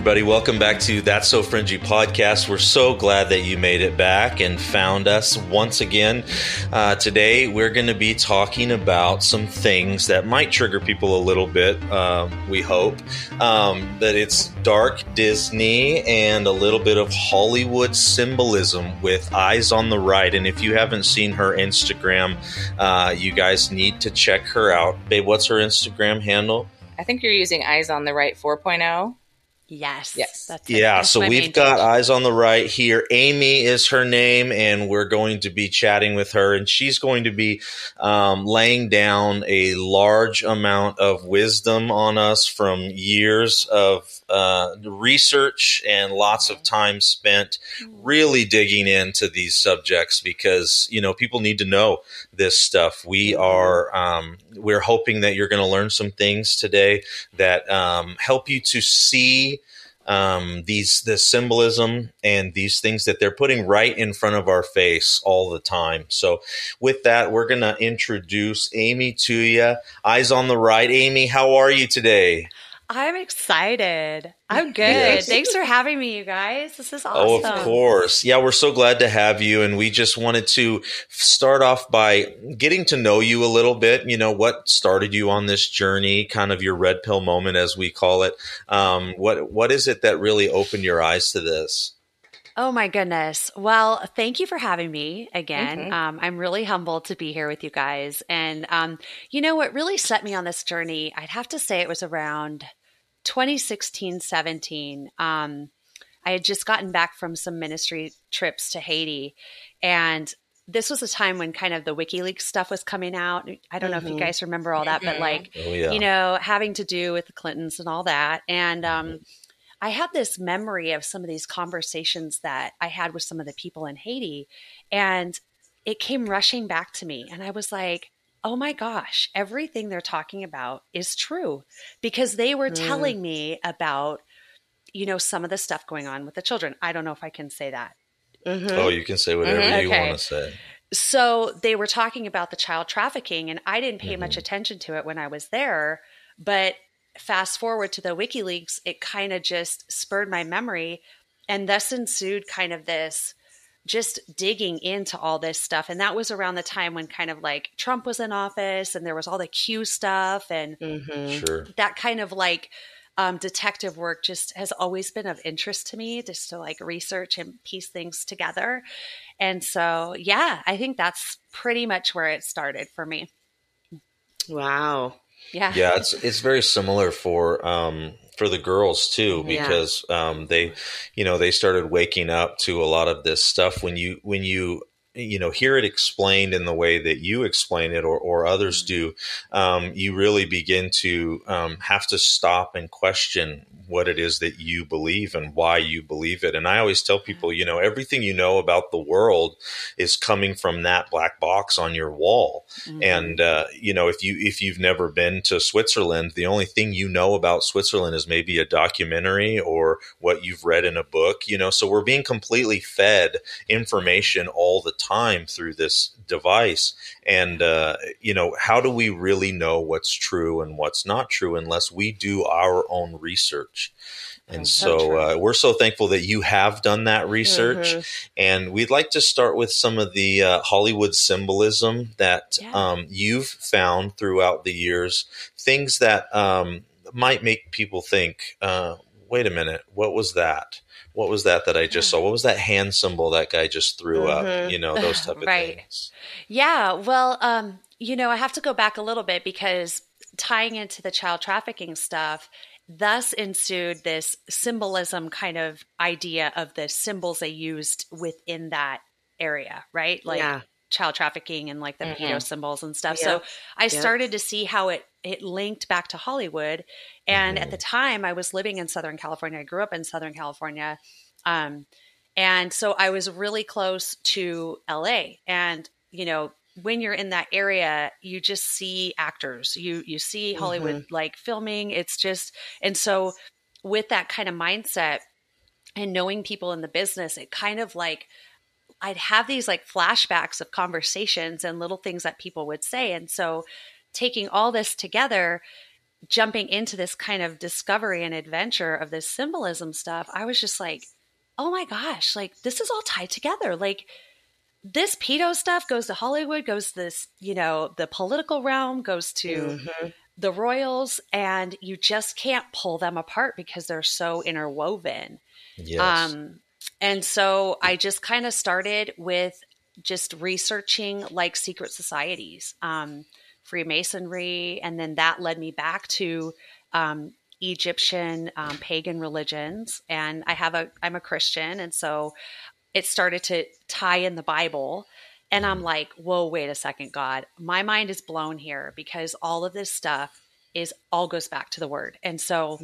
everybody. Welcome back to That's So Fringy podcast. We're so glad that you made it back and found us once again. Uh, today, we're going to be talking about some things that might trigger people a little bit, uh, we hope. Um, that it's dark Disney and a little bit of Hollywood symbolism with Eyes on the Right. And if you haven't seen her Instagram, uh, you guys need to check her out. Babe, what's her Instagram handle? I think you're using Eyes on the Right 4.0. Yes. Yes. That's Yeah, That's so we've got page. eyes on the right here. Amy is her name, and we're going to be chatting with her, and she's going to be um, laying down a large amount of wisdom on us from years of uh, research and lots of time spent really digging into these subjects because you know people need to know this stuff. We are um, we're hoping that you're going to learn some things today that um, help you to see um, these the symbolism and these things that they're putting right in front of our face all the time. So, with that, we're going to introduce Amy to you. Eyes on the right, Amy. How are you today? I'm excited. I'm good. Yes. Thanks for having me, you guys. This is awesome. Oh, of course. Yeah, we're so glad to have you. And we just wanted to start off by getting to know you a little bit. You know, what started you on this journey, kind of your red pill moment, as we call it. Um, what What is it that really opened your eyes to this? Oh my goodness. Well, thank you for having me again. Mhm. Um, I'm really humbled to be here with you guys. And um, you know what really set me on this journey? I'd have to say it was around 2016, 17. Um, I had just gotten back from some ministry trips to Haiti, and this was a time when kind of the WikiLeaks stuff was coming out. I don't know if you Mhm. guys remember all that, but like Oh, yeah. you know, having to do with the Clintons and all that. And um, I had this memory of some of these conversations that I had with some of the people in Haiti, and it came rushing back to me. And I was like, oh my gosh, everything they're talking about is true because they were Mm. telling me about, you know, some of the stuff going on with the children. I don't know if I can say that. Mhm. Oh, you can say whatever Mhm. you Okay. want to say. So they were talking about the child trafficking, and I didn't pay much Mhm. attention to it when I was there. But fast forward to the WikiLeaks, it kind of just spurred my memory, and thus ensued kind of this just digging into all this stuff. And that was around the time when kind of like Trump was in office, and there was all the Q stuff, and Mhm. Sure. that kind of like um, detective work just has always been of interest to me just to like research and piece things together and so yeah i think that's pretty much where it started for me Wow. Yeah yeah it's it's very similar for um for the girls too Yeah. because um they you know they started waking up to a lot of this stuff when you when you you know hear it explained in the way that you explain it or, or others do um, you really begin to um, have to stop and question what it is that you believe and why you believe it and i always tell people you know everything you know about the world is coming from that black box on your wall Mhm. and uh, you know if you if you've never been to Switzerland, the only thing you know about Switzerland is maybe a documentary or what you've read in a book. You know, so we're being completely fed information all the time through this device. And uh, you know, how do we really know what's true and what's not true unless we do our own research? And So so, uh, we're so thankful that you have done that research. Mhm. And we'd like to start with some of the uh, Hollywood symbolism that Yeah. um, you've found throughout the years, things that um, might make people think, uh, wait a minute, what was that? What was that that I just Yeah. saw? What was that hand symbol that guy just threw up? Mhm. You know, those type of Right. things. Yeah, well, um, you know, I have to go back a little bit because tying into the child trafficking stuff, thus ensued this symbolism kind of idea of the symbols they used within that area, right? Like yeah. child trafficking and like the Mhm. pedo symbols and stuff. Yep. So I Yep. started to see how it it linked back to Hollywood. And Mhm. at the time, I was living in Southern California. I grew up in Southern California. Um, and so I was really close to LA. And, you know, when you're in that area, you just see actors. You you see Hollywood mm-hmm. like filming. It's just and so with that kind of mindset and knowing people in the business, it kind of like I'd have these like flashbacks of conversations and little things that people would say. And so taking all this together, jumping into this kind of discovery and adventure of this symbolism stuff, I was just like, oh my gosh, like this is all tied together. Like this pedo stuff goes to Hollywood, goes to this, you know, the political realm, goes to Mm-hmm. the royals, and you just can't pull them apart because they're so interwoven. Yes. Um, and so I just kind of started with just researching like secret societies, um, Freemasonry, and then that led me back to um, Egyptian um, pagan religions. And I have a, I'm a Christian, and so it started to tie in the Bible. And I'm like, whoa, wait a second, God, my mind is blown here because all of this stuff is all goes back to the word. And so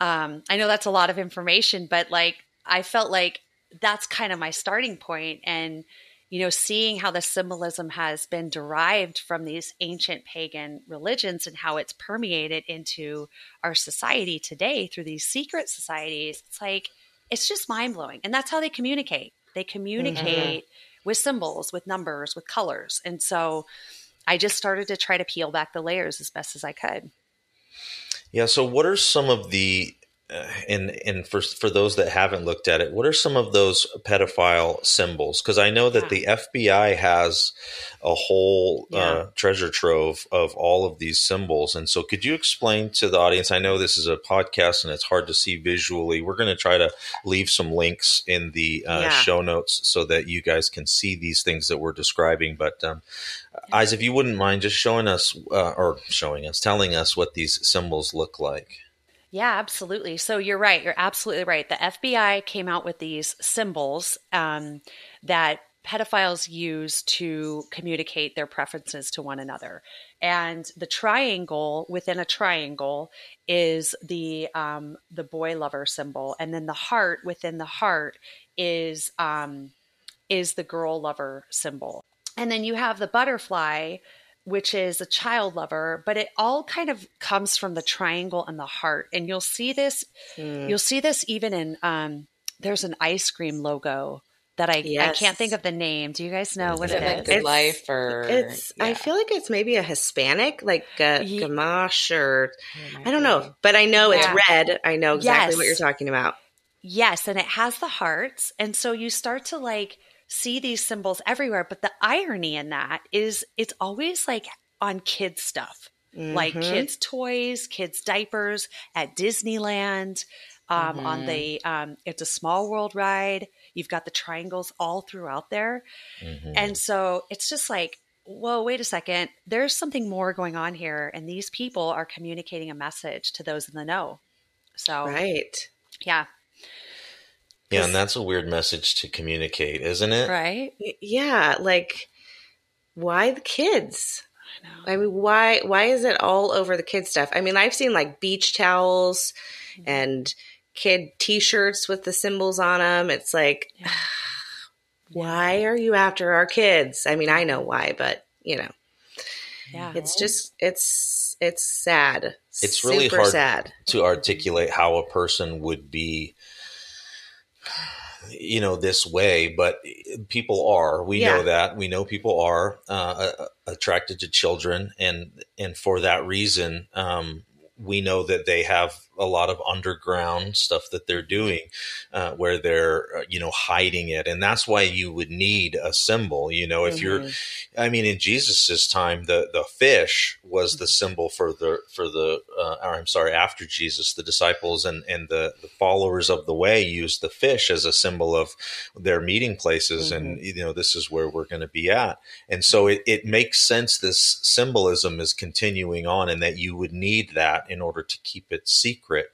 um, I know that's a lot of information, but like I felt like that's kind of my starting point and you know seeing how the symbolism has been derived from these ancient pagan religions and how it's permeated into our society today through these secret societies it's like it's just mind-blowing and that's how they communicate they mm-hmm. communicate with symbols with numbers with colors and so i just started to try to peel back the layers as best as i could Yeah. So, what are some of the and and for for those that haven't looked at it, what are some of those pedophile symbols? Because I know that the FBI has a whole uh, treasure trove of all of these symbols, and so could you explain to the audience? I know this is a podcast and it's hard to see visually. We're going to try to leave some links in the uh, Yeah. show notes so that you guys can see these things that we're describing. But um, Eyes, if you wouldn't mind just showing us uh, or showing us, telling us what these symbols look like. Yeah, absolutely. So you're right. You're absolutely right. The FBI came out with these symbols um, that pedophiles use to communicate their preferences to one another. And the triangle within a triangle is the um, the boy lover symbol, and then the heart within the heart is um, is the girl lover symbol. And then you have the butterfly, which is a child lover, but it all kind of comes from the triangle and the heart. And you'll see this, Mm. you'll see this even in um, there's an ice cream logo that I I can't think of the name. Do you guys know what Is it it like is? Good It's- Life or It's. I feel like it's maybe a Hispanic, like uh, Ye- gamache, or It might I don't be. know, but I know it's Yeah. red. I know exactly what you're talking about. Yes, and it has the hearts. And so you start to like see these symbols everywhere. But the irony in that is it's always like on kids' stuff, like Mhm. kids' toys, kids' diapers at Disneyland. Um, On Mhm. the um, it's a small world ride. You've got the triangles all throughout there, Mhm. and so it's just like, whoa, wait a second. There's something more going on here, and these people are communicating a message to those in the know. So Right. yeah, yeah, and that's a weird message to communicate, isn't it? right. Yeah, like why the kids? I know. I mean, why why is it all over the kid stuff? I mean, I've seen like beach towels Mm-hmm. and kid T-shirts with the symbols on them. It's like, Yeah. why are you after our kids? I mean, I know why, but you know, Yeah. it's just it's it's sad. It's really hard sad. To articulate how a person would be, you know, this way, but people are. We Yeah. know that. We know people are uh, attracted to children, and and for that reason, um, we know that they have a lot of underground stuff that they're doing uh, where they're uh, you know hiding it. And that's why you would need a symbol you know if you're i mean in jesus's time the the fish was the symbol for the for the uh, or i'm sorry after jesus the disciples and and the, the followers of the way used the fish as a symbol of their meeting places and you know this is where we're going to be at. And so it, it makes sense this symbolism is continuing on and that you would need that in order to keep it secret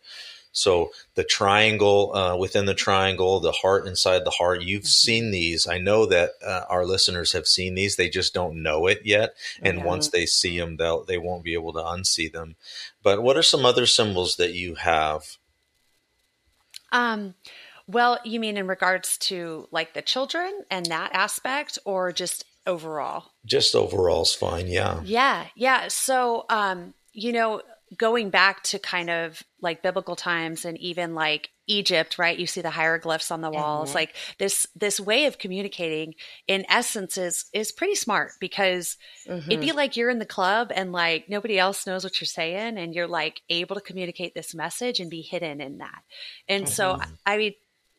so the triangle uh, within the triangle, the heart inside the heart, you've seen these. I know that uh, our listeners have seen these. They just don't know it yet. And once they see them, they'll they won't be able to unsee them. But what are some other symbols that you have? Um, well, you mean in regards to like the children and that aspect, or just overall? Just overall's fine. Yeah. Yeah, yeah. So, um, you know, going back to kind of like biblical times and even like Egypt, right? You see the hieroglyphs on the walls. Mhm. Like this this way of communicating in essence is is pretty smart because Mhm. it'd be like you're in the club and like nobody else knows what you're saying and you're like able to communicate this message and be hidden in that. And so Mhm. I mean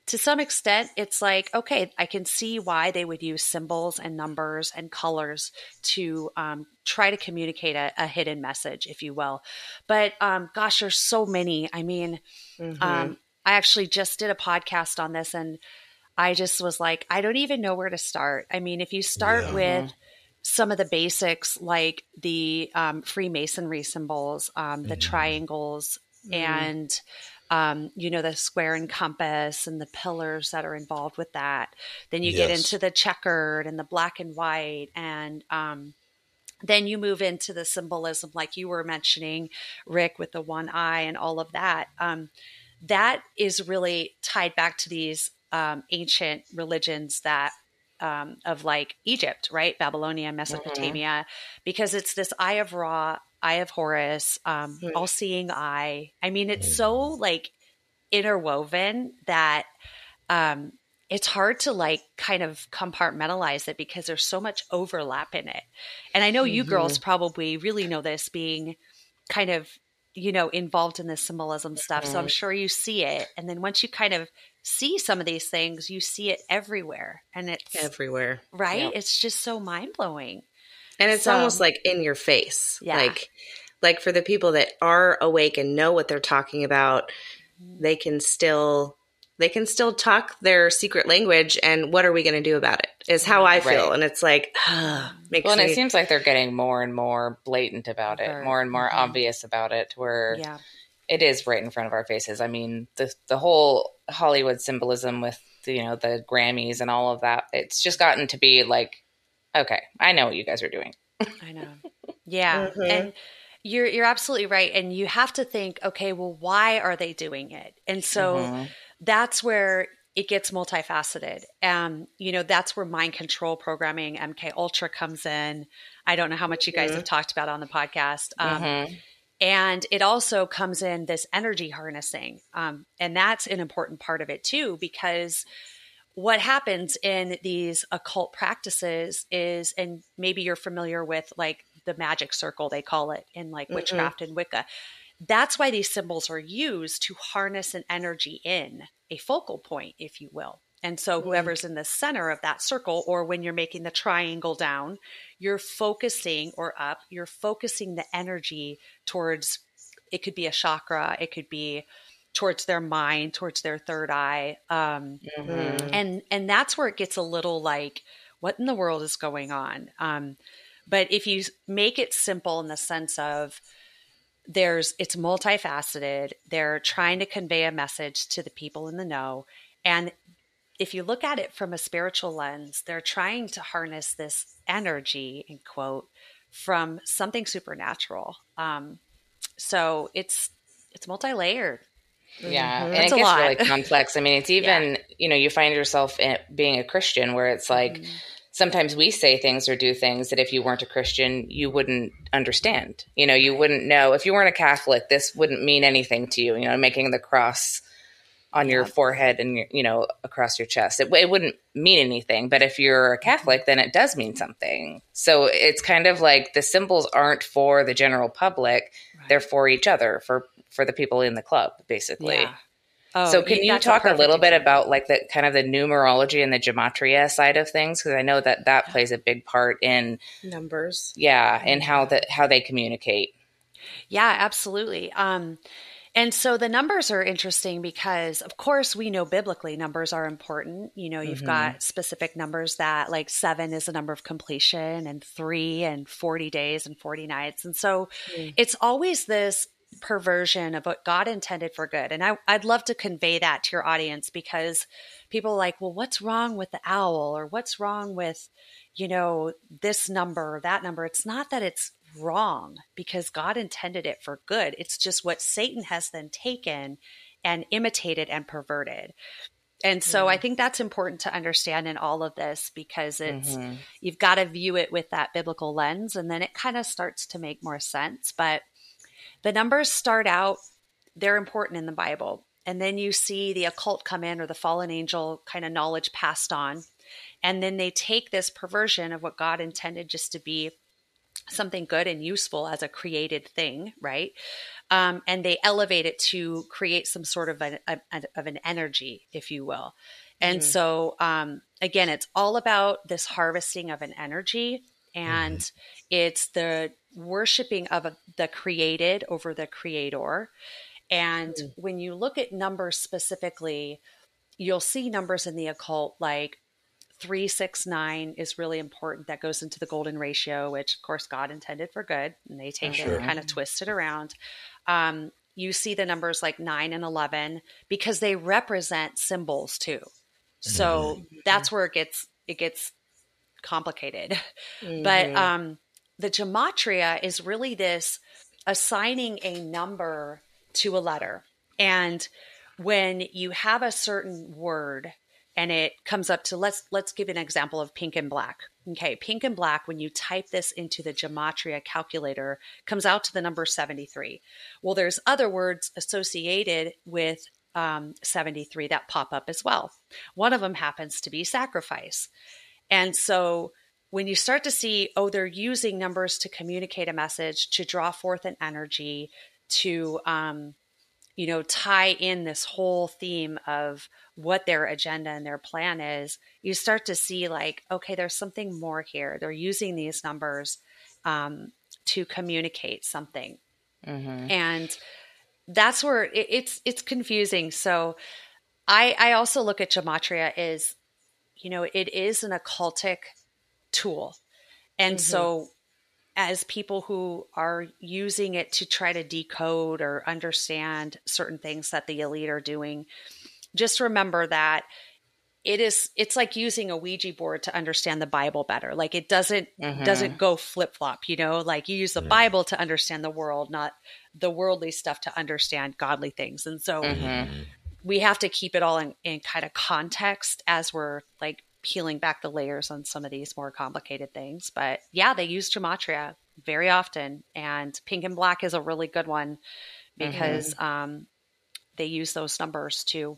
to some extent it's like okay i can see why they would use symbols and numbers and colors to um, try to communicate a, a hidden message if you will but um, gosh there's so many i mean Mhm. um, I actually just did a podcast on this and I just was like, I don't even know where to start. I mean, if you start Yeah. with some of the basics like the um, Freemasonry symbols, um, the Mhm. triangles, and um, you know the square and compass and the pillars that are involved with that. Then you get into the checkered and the black and white, and um, then you move into the symbolism, like you were mentioning, Rick, with the one eye and all of that. Um, that is really tied back to these um, ancient religions that um, of like Egypt, right? Babylonia, Mesopotamia, because it's this eye of Ra, eye of Horus, um, all seeing eye. I mean, it's so like interwoven that um, it's hard to like kind of compartmentalize it because there's so much overlap in it. And I know you Mhm. girls probably really know this being kind of, you know, involved in this symbolism stuff. So I'm sure you see it. And then once you kind of see some of these things, you see it everywhere. And it's everywhere. right. Yep. It's just so mind blowing. And it's So- almost like in your face. Yeah. Like like for the people that are awake and know what they're talking about, Mm-hmm. they can still they can still talk their secret language and what are we going to do about it is how i feel Right. and it's like makes Well, and me it seems like they're getting more and more blatant about it, Right. more and more Mhm. obvious about it, where Yeah. it is right in front of our faces. I mean, the the whole Hollywood symbolism with you know the Grammys and all of that. It's just gotten to be like, okay, I know what you guys are doing. I know. Yeah. Mhm. And you're you're absolutely right. And you have to think, okay, well, why are they doing it? And so Mhm. that's where it gets multifaceted. Um, you know, that's where mind control programming, MK Ultra comes in. I don't know how much you guys Mhm. have talked about on the podcast. Um, Mhm. and it also comes in this energy harnessing. Um, and that's an important part of it too, because what happens in these occult practices is, and maybe you're familiar with like the magic circle, they call it in like Mhm. witchcraft and Wicca. That's why these symbols are used to harness an energy in a focal point, if you will. And so, whoever's in the center of that circle, or when you're making the triangle down, you're focusing or up, you're focusing the energy towards it could be a chakra, it could be towards their mind, towards their third eye. Um, Mhm. and and that's where it gets a little like what in the world is going on um, but if you make it simple in the sense of there's it's multifaceted they're trying to convey a message to the people in the know and if you look at it from a spiritual lens they're trying to harness this energy in quote from something supernatural um, so it's it's multi-layered Yeah, Mhm. and That's it gets really complex. I mean, it's even you know you find yourself in, being a Christian where it's like Mhm. sometimes we say things or do things that if you weren't a Christian you wouldn't understand. You know, you wouldn't know if you weren't a Catholic. This wouldn't mean anything to you. You know, making the cross on your Yeah. forehead and your, you know across your chest it, it wouldn't mean anything but if you're a catholic then it does mean something so it's kind of like the symbols aren't for the general public Right. they're for each other for for the people in the club basically Yeah. Oh, so can you talk a, perfect little bit about like the kind of the numerology and the gematria side of things because i know that that plays a big part in numbers yeah and how that how they communicate Yeah, absolutely. Um, and so the numbers are interesting because, of course, we know biblically numbers are important. You know, you've Mhm. got specific numbers that, like, seven is a number of completion, and three, and 40 days, and 40 nights. And so Mm. it's always this perversion of what God intended for good. And I, I'd love to convey that to your audience because people are like, well, what's wrong with the owl? Or what's wrong with, you know, this number or that number? It's not that it's wrong because God intended it for good. It's just what Satan has then taken and imitated and perverted. And so I think that's important to understand in all of this because it's Mhm. you've got to view it with that biblical lens and then it kind of starts to make more sense. But the numbers start out they're important in the Bible. and then you see the occult come in or the fallen angel kind of knowledge passed on. And then they take this perversion of what God intended just to be something good and useful as a created thing, right? Um, and they elevate it to create some sort of an, a, of an energy, if you will. And mm-hmm. so, um, again, it's all about this harvesting of an energy, and mm-hmm. it's the worshiping of a, the created over the creator. And mm-hmm. when you look at numbers specifically, you'll see numbers in the occult like 369 is really important. That goes into the golden ratio, which of course God intended for good, and they take sure. it and kind of twist it around. Um, you see the numbers like 9 and 11 because they represent symbols too. So mm-hmm. that's where it gets it gets complicated. Mm-hmm. But um, the gematria is really this assigning a number to a letter. And when you have a certain word and it comes up to let's let's give an example of pink and black okay pink and black when you type this into the gematria calculator comes out to the number 73 well there's other words associated with um, 73 that pop up as well one of them happens to be sacrifice and so when you start to see oh they're using numbers to communicate a message to draw forth an energy to um, you know, tie in this whole theme of what their agenda and their plan is, you start to see like, okay, there's something more here. They're using these numbers um, to communicate something, mm-hmm. and that's where it, it's it's confusing. So, I I also look at gematria as, you know, it is an occultic tool, and mm-hmm. so as people who are using it to try to decode or understand certain things that the elite are doing, just remember that it is it's like using a ouija board to understand the bible better like it doesn't mm-hmm. doesn't go flip-flop you know like you use the mm-hmm. bible to understand the world not the worldly stuff to understand godly things and so mm-hmm. We have to keep it all in, in kind of context as we're like peeling back the layers on some of these more complicated things. But yeah, they use gematria very often, and pink and black is a really good one because mm-hmm. um, they use those numbers too.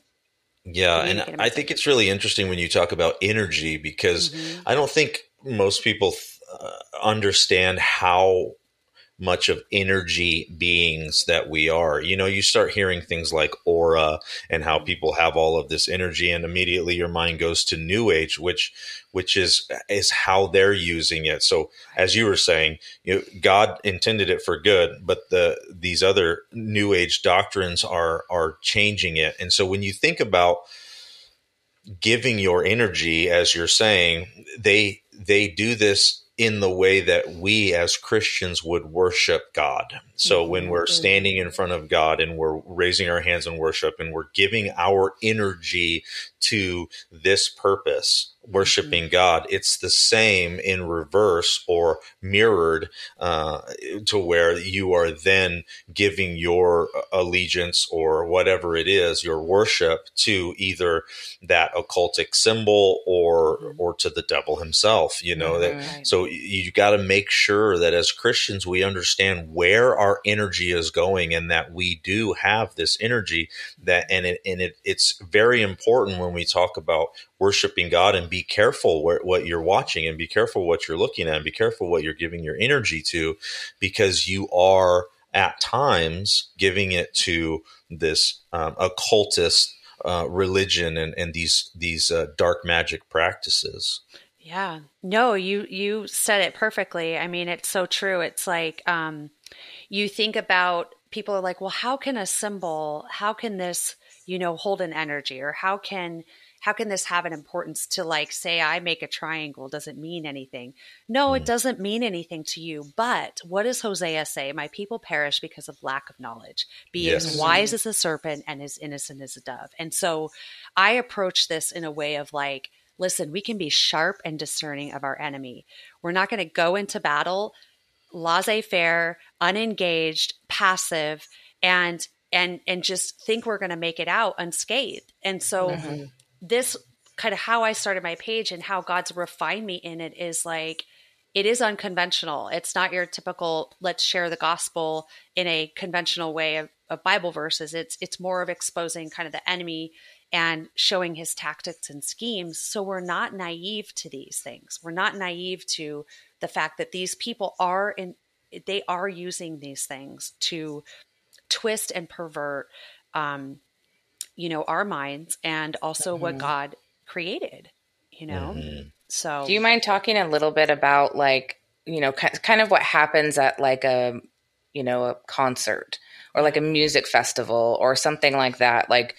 Yeah, and I think it's really interesting when you talk about energy because mm-hmm. I don't think most people uh, understand how much of energy beings that we are. You know, you start hearing things like aura and how people have all of this energy and immediately your mind goes to new age which which is is how they're using it. So as you were saying, you know, God intended it for good, but the these other new age doctrines are are changing it. And so when you think about giving your energy as you're saying, they they do this in the way that we as Christians would worship God. So mm-hmm. when we're standing in front of God and we're raising our hands in worship and we're giving our energy to this purpose, worshiping mm-hmm. God, it's the same in reverse or mirrored uh, to where you are then giving your allegiance or whatever it is, your worship to either that occultic symbol or mm-hmm. or to the devil himself. You know that. Mm-hmm. So you've got to make sure that as Christians we understand where our energy is going and that we do have this energy that and it and it, it's very important when we talk about worshiping God and be careful where, what you're watching and be careful what you're looking at and be careful what you're giving your energy to because you are at times giving it to this um, occultist uh, religion and, and these these uh, dark magic practices. Yeah. No, you you said it perfectly. I mean, it's so true. It's like um, you think about people are like, well, how can a symbol, how can this, you know, hold an energy, or how can how can this have an importance to like say i make a triangle doesn't mean anything? No it mm. doesn't mean anything to you but what does hosea say? My people perish because of lack of knowledge be yes. as wise as a serpent and as innocent as a dove. And so i approach this in a way of like listen we can be sharp and discerning of our enemy. We're not going to go into battle laissez-faire unengaged passive and and and just think we're going to make it out unscathed. And so mm-hmm this kind of how I started my page and how God's refined me in it is like it is unconventional. It's not your typical let's share the gospel in a conventional way of, of Bible verses. It's it's more of exposing kind of the enemy and showing his tactics and schemes. So we're not naive to these things. We're not naive to the fact that these people are in they are using these things to twist and pervert um, you know our minds and also mm-hmm. what god created you know mm-hmm. so do you mind talking a little bit about like you know kind of what happens at like a you know a concert or like a music festival or something like that like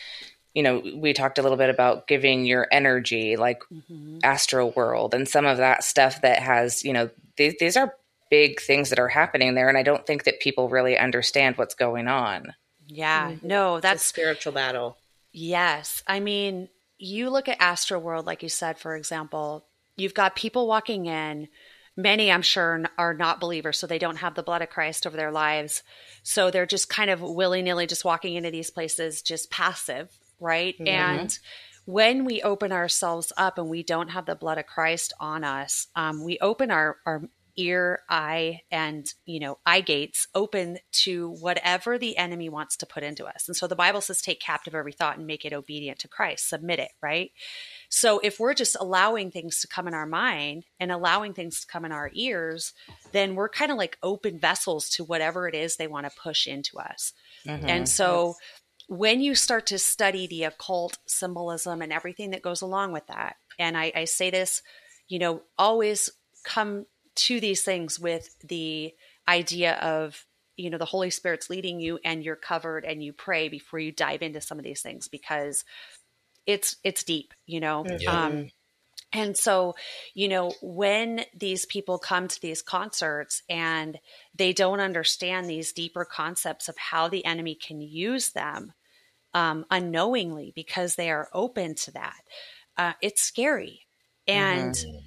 you know we talked a little bit about giving your energy like mm-hmm. Astroworld and some of that stuff that has you know these, these are big things that are happening there and i don't think that people really understand what's going on yeah mm-hmm. no that's a spiritual battle yes. I mean you look at Astroworld like you said for example you've got people walking in many i'm sure are not believers so they don't have the blood of christ over their lives. So they're just kind of willy-nilly just walking into these places just passive right? Mm-hmm. and when we open ourselves up and we don't have the blood of christ on us um, we open our, our ear eye and you know eye gates open to whatever the enemy wants to put into us and so the bible says take captive every thought and make it obedient to christ submit it right so if we're just allowing things to come in our mind and allowing things to come in our ears, then we're kind of like open vessels to whatever it is they want to push into us. Mm-hmm. And so when you start to study the occult symbolism and everything that goes along with that, and I, I say this, you know, always come to these things with the idea of you know the holy spirit's leading you and you're covered and you pray before you dive into some of these things because it's it's deep, you know. Yeah. Um, and so, you know, when these people come to these concerts and they don't understand these deeper concepts of how the enemy can use them um, unknowingly because they are open to that, uh, it's scary. And mm-hmm.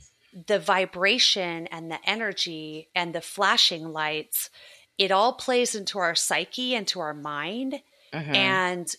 The vibration and the energy and the flashing lights, it all plays into our psyche and to our mind. Mm-hmm. And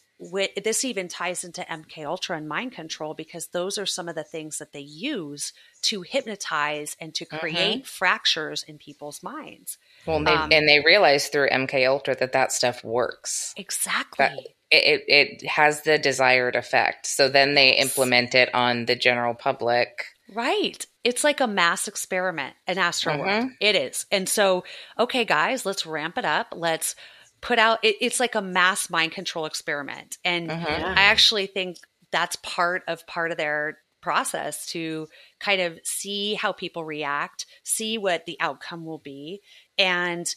this even ties into MK Ultra and mind control because those are some of the things that they use to hypnotize and to mm-hmm. create mm-hmm. fractures in people's minds. Well, and they, um, and they realize through MK Ultra that that stuff works. Exactly. That it, it has the desired effect. So then they implement it on the general public. Right. It's like a mass experiment in Astro World. Mm-hmm. It is. And so, okay, guys, let's ramp it up. Let's put out it, it's like a mass mind control experiment and uh-huh. i actually think that's part of part of their process to kind of see how people react see what the outcome will be and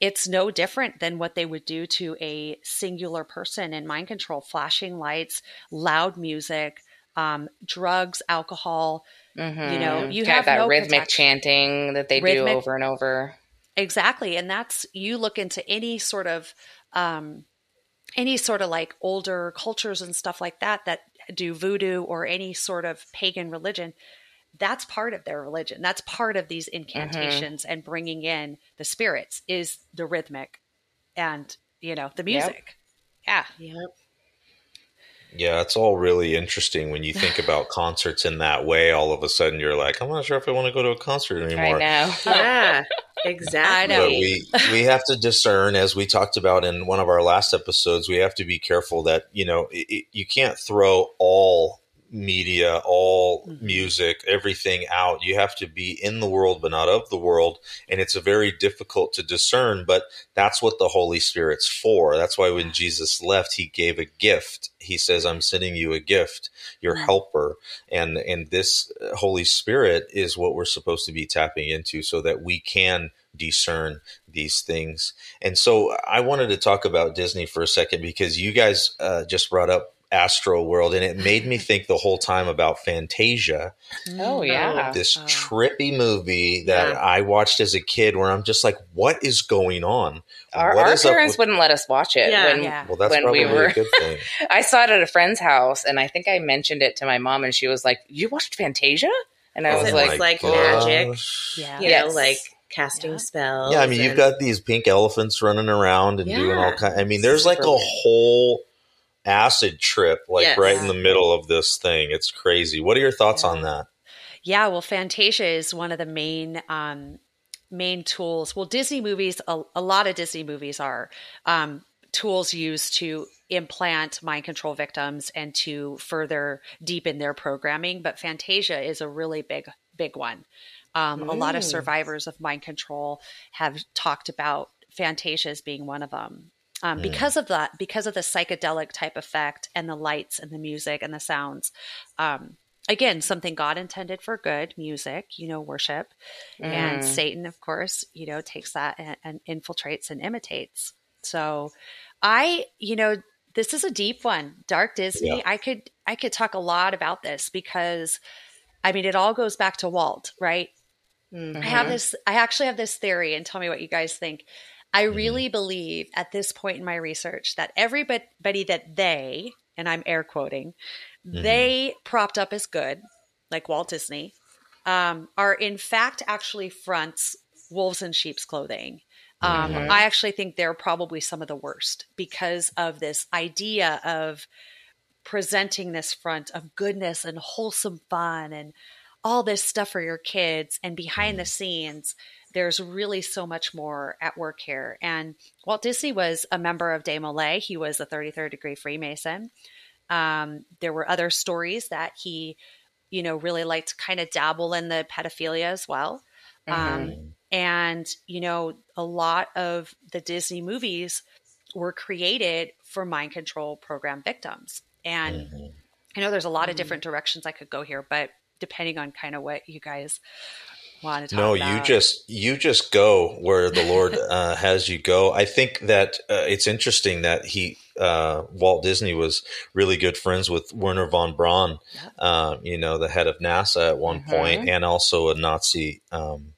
it's no different than what they would do to a singular person in mind control flashing lights loud music um, drugs alcohol mm-hmm. you know you have that no rhythmic protection. chanting that they rhythmic, do over and over Exactly. And that's, you look into any sort of, um, any sort of like older cultures and stuff like that that do voodoo or any sort of pagan religion that's part of their religion that's part of these mm-hmm. incantations mm-hmm. and bringing in the spirits is the rhythmic and you know the music yep. yeah yep yeah, it's all really interesting when you think about concerts in that way. All of a sudden, you're like, I'm not sure if I want to go to a concert anymore. I know. yeah, exactly. But we we have to discern, as we talked about in one of our last episodes. We have to be careful that you know it, you can't throw all media, all mm-hmm. music, everything out. You have to be in the world, but not of the world. And it's a very difficult to discern, but that's what the Holy Spirit's for. That's why when Jesus left, he gave a gift. He says, I'm sending you a gift, your mm-hmm. helper. And, and this Holy Spirit is what we're supposed to be tapping into so that we can discern these things. And so I wanted to talk about Disney for a second because you guys uh, just brought up Astroworld, and it made me think the whole time about Fantasia. Oh yeah, oh. this oh. trippy movie that yeah. I watched as a kid, where I'm just like, "What is going on?" Our, our parents with- wouldn't let us watch it. Yeah, when, yeah. Well, that's when probably we were. a good thing. I saw it at a friend's house, and I think I mentioned it to my mom, and she was like, "You watched Fantasia?" And I oh was like, was like magic, yeah, you yes. know, like casting yeah. spells. Yeah, I mean, and- you've got these pink elephants running around and doing all kind. I mean, there's Super like a whole acid trip like yes. right in the middle of this thing. It's crazy. What are your thoughts yeah. on that? Yeah, well, Fantasia is one of the main um, main tools. Well, Disney movies, a, a, lot of Disney movies are. Um, tools used to implant mind control victims and to further deepen their programming. But Fantasia is a really big, big one. Um, mm. A lot of survivors of mind control have talked about Fantasia as being one of them. Um, mm. Because of that, because of the psychedelic type effect and the lights and the music and the sounds, um, again something god intended for good music you know worship mm. and satan of course you know takes that and, and, infiltrates and imitates so i you know this is a deep one dark disney yeah. i could i could talk a lot about this because i mean it all goes back to walt right mm-hmm. i have mm-hmm. this i actually have this theory and tell me what you guys think i mm-hmm. really believe at this point in my research that everybody that they and i'm air quoting mm-hmm. they propped up as good, like Walt Disney, um, are in fact actually fronts wolves in sheep's clothing. Um, mm-hmm. I actually think they're probably some of the worst because of this idea of presenting this front of goodness and wholesome fun and all this stuff for your kids. And behind mm-hmm. the scenes, there's really so much more at work here. And Walt Disney was a member of De Molay. He was a 33rd degree Freemason. Um, there were other stories that he, you know, really liked to kind of dabble in the pedophilia as well. Um, mm-hmm. Um, and, you know, a lot of the Disney movies were created for mind control program victims. And mm-hmm. I know there's a lot of mm-hmm. different directions I could go here, but depending on kind of what you guys want to no about. No, you just you just go where the lord uh, has you go i think that uh, it's interesting that he uh, walt disney was really good friends with wernher von braun um, you know the head of nasa at one mm-hmm. point, and also a nazi um,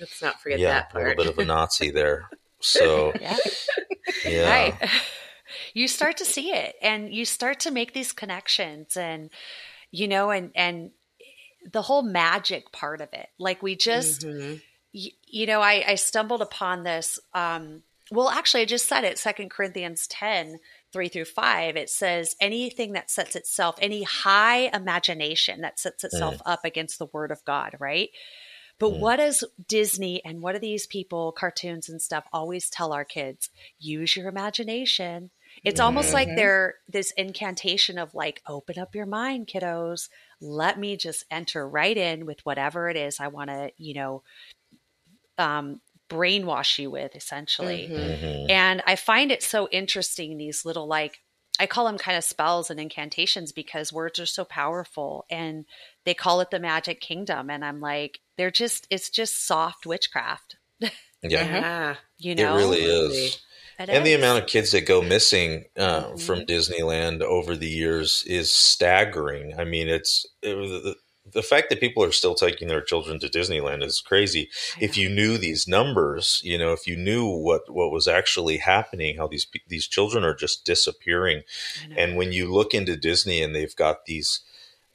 let's not forget yeah, that part. a little bit of a nazi there so yeah. yeah. right you start to see it and you start to make these connections and you know and and the whole magic part of it. Like we just, mm-hmm. y- you know, I, I stumbled upon this. Um, well, actually, I just said it. Second Corinthians 10, 3 through 5. It says anything that sets itself, any high imagination that sets itself mm. up against the word of God, right? But mm. what does Disney and what do these people, cartoons and stuff, always tell our kids? Use your imagination. It's mm-hmm. almost like mm-hmm. they're this incantation of like, open up your mind, kiddos let me just enter right in with whatever it is I want to, you know, um, brainwash you with essentially. Mm-hmm. mm-hmm. And I find it so interesting, these little like, I call them kind of spells and incantations because words are so powerful and they call it the magic kingdom. And I'm like, they're just, it's just soft witchcraft. Yeah. you know, it really is. And the amount of kids that go missing uh, mm-hmm. from Disneyland over the years is staggering. I mean, it's it, the, the fact that people are still taking their children to Disneyland is crazy. If you knew these numbers, you know, if you knew what what was actually happening, how these these children are just disappearing, and when you look into Disney and they've got these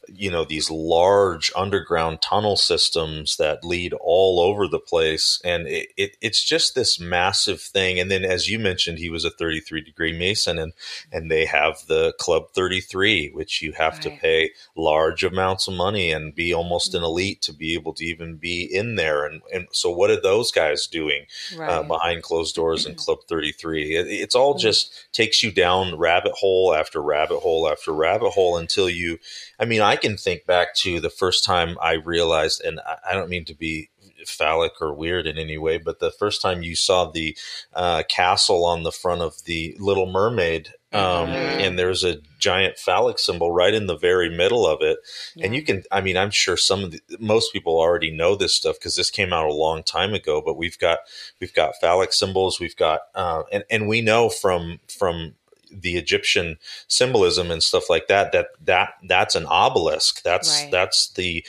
you know these large underground tunnel systems that lead all over the place and it, it, it's just this massive thing and then as you mentioned he was a 33 degree mason and and they have the club 33 which you have right. to pay large amounts of money and be almost mm-hmm. an elite to be able to even be in there and and so what are those guys doing uh, right. uh, behind closed doors in club 33 it, it's all mm-hmm. just takes you down rabbit hole after rabbit hole after rabbit hole until you i mean i I can think back to the first time I realized, and I don't mean to be phallic or weird in any way, but the first time you saw the uh, castle on the front of the Little Mermaid, um, mm-hmm. and there's a giant phallic symbol right in the very middle of it, yeah. and you can, I mean, I'm sure some of the, most people already know this stuff because this came out a long time ago. But we've got we've got phallic symbols, we've got, uh, and and we know from from the Egyptian symbolism and stuff like that, that that that's an obelisk. That's right. that's the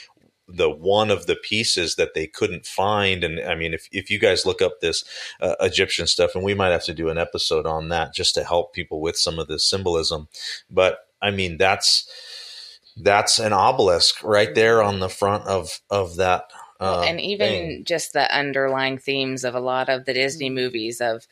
the one of the pieces that they couldn't find. And I mean, if, if you guys look up this uh, Egyptian stuff, and we might have to do an episode on that just to help people with some of the symbolism. But I mean, that's that's an obelisk right there on the front of of that. Uh, and even thing. just the underlying themes of a lot of the Disney mm-hmm. movies of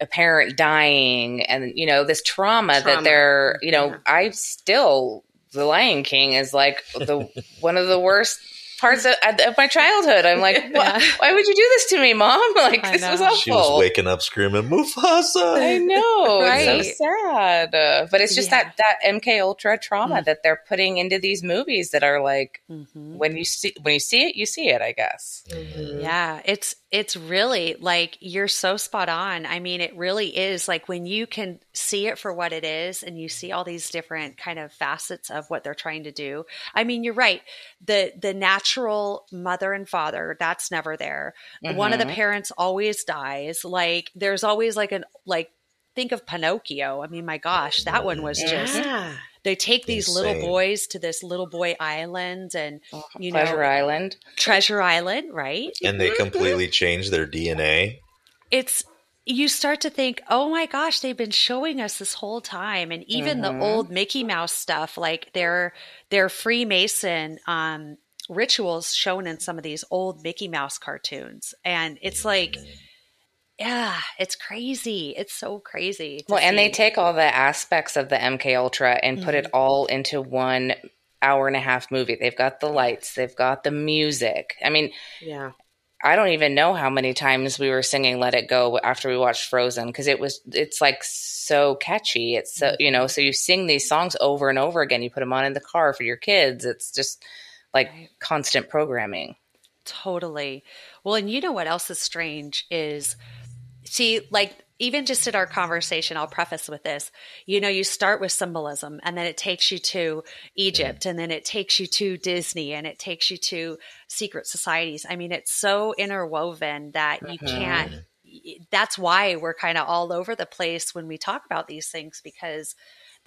a parent dying and you know this trauma, trauma. that they're you know yeah. I still the Lion King is like the one of the worst parts of, of my childhood. I'm like, why, why would you do this to me, mom? Like I this know. was awful. She was waking up screaming, Mufasa. I know, Right. it's so sad. Uh, but it's just Yeah. that that MK Ultra trauma Mm. that they're putting into these movies that are like Mhm. when you see when you see it, you see it. I guess. Mm-hmm. Yeah, it's it's really like you're so spot on. I mean, it really is like when you can see it for what it is and you see all these different kind of facets of what they're trying to do. I mean, you're right. The the natural mother and father, that's never there. One of the Mhm. parents always dies. Like there's always like an like think of Pinocchio. I mean, my gosh, that one was just Yeah. They take these little boys to this little boy island and you know Treasure Island. Treasure Island, right? And they completely change their DNA. it's you start to think, oh my gosh, they've been showing us this whole time, and even Mhm. the old Mickey Mouse stuff, like their their Freemason um, rituals shown in some of these old Mickey Mouse cartoons, and it's like, yeah, it's crazy. It's so crazy. Well, and they take all the aspects of the MK Ultra and put it Mm-hmm. all into one hour and a half movie. They've got the lights, they've got the music. I mean, Yeah. I don't even know how many times we were singing "Let It Go" after we watched Frozen because it was it's like so catchy. It's so you know, so you sing these songs over and over again. You put them on in the car for your kids. It's just like Right. constant programming. Totally. Well, and you know what else is strange is see, like, even just in our conversation, I'll preface with this. You know, you start with symbolism and then it takes you to Egypt and then it takes you to Disney and it takes you to secret societies. I mean, it's so interwoven that you can't. That's why we're kind of all over the place when we talk about these things because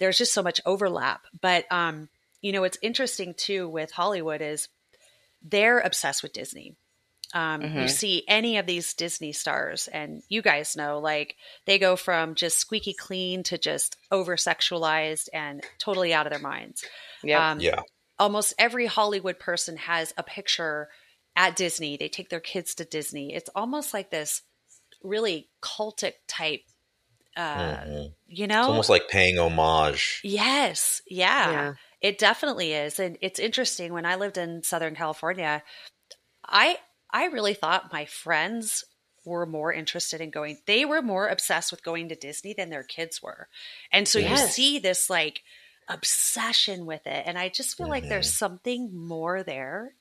there's just so much overlap. But, um, you know, what's interesting too with Hollywood is they're obsessed with Disney. Um, You Mhm. see any of these Disney stars, and you guys know, like they go from just squeaky clean to just over sexualized and totally out of their minds. Yeah. Um, Yeah. Almost every Hollywood person has a picture at Disney. They take their kids to Disney. It's almost like this really cultic type, uh, Mhm. you It's know? almost like paying homage. Yes. Yeah. Yeah. It definitely is. And it's interesting when I lived in Southern California, I I really thought my friends were more interested in going. They were more obsessed with going to Disney than their kids were. And so you see this like obsession with it. And I just feel like there's something more there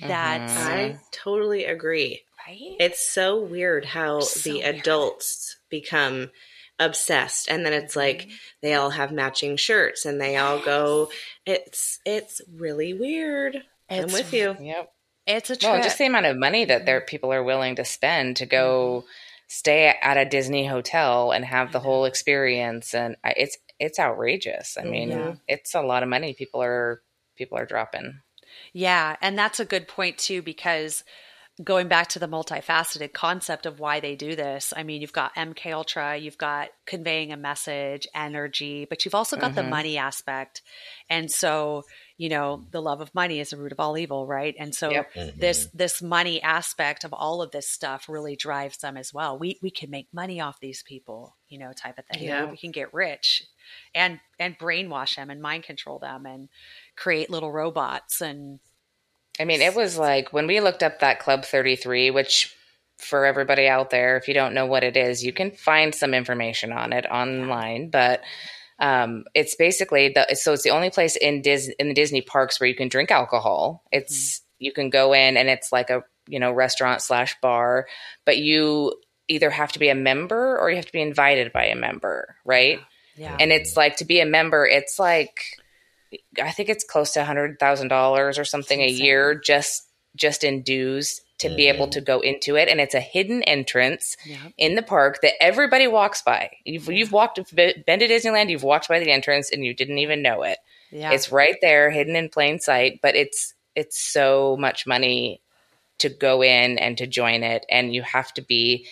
that's Mhm. I totally agree. right. It's so weird how So the weird. adults become obsessed and then it's like Mm-hmm. they all have matching shirts and they all go it's it's really weird. I'm with you. Yep. It's a trip. Well, just the amount of money that there people are willing to spend to go stay at a Disney hotel and have the whole experience, and I, it's it's outrageous. I mean, Yeah. it's a lot of money people are people are dropping. Yeah, and that's a good point too because going back to the multifaceted concept of why they do this. I mean, you've got MK Ultra, you've got conveying a message, energy, but you've also got the Mhm. money aspect. And so, you know, the love of money is the root of all evil, right? And so Yep. Mhm. this this money aspect of all of this stuff really drives them as well. We we can make money off these people, you know, type of thing. Yeah. We can get rich and and brainwash them and mind control them and create little robots and I mean, it was like when we looked up that Club 33, which for everybody out there, if you don't know what it is, you can find some information on it online, but um, it's basically the so it's the only place in Dis in the Disney parks where you can drink alcohol. It's you can go in and it's like a you know restaurant slash bar, but you either have to be a member or you have to be invited by a member, right? yeah. and it's like to be a member it's like i think it's close to a hundred thousand dollars or something a year just just in dues to be able Mhm. to go into it and it's a hidden entrance in the park that everybody walks by you've, you've walked been to disneyland you've walked by the entrance and you didn't even know it Yeah. it's right there hidden in plain sight but it's it's so much money to go in and to join it and you have to be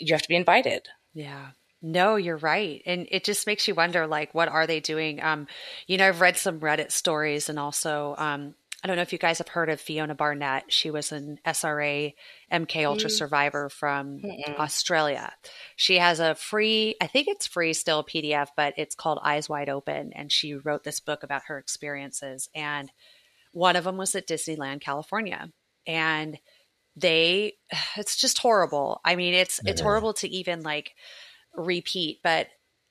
you have to be invited Yeah. No, you're right. And it just makes you wonder like what are they doing? Um, you know, I've read some Reddit stories and also um I don't know if you guys have heard of Fiona Barnett. She was an SRA MK Ultra mm. survivor from Mm-mm. Australia. She has a free, I think it's free still PDF, but it's called Eyes Wide Open. And she wrote this book about her experiences. And One of them was at Disneyland, California. And they it's just horrible. I mean, it's it's horrible to even like repeat, but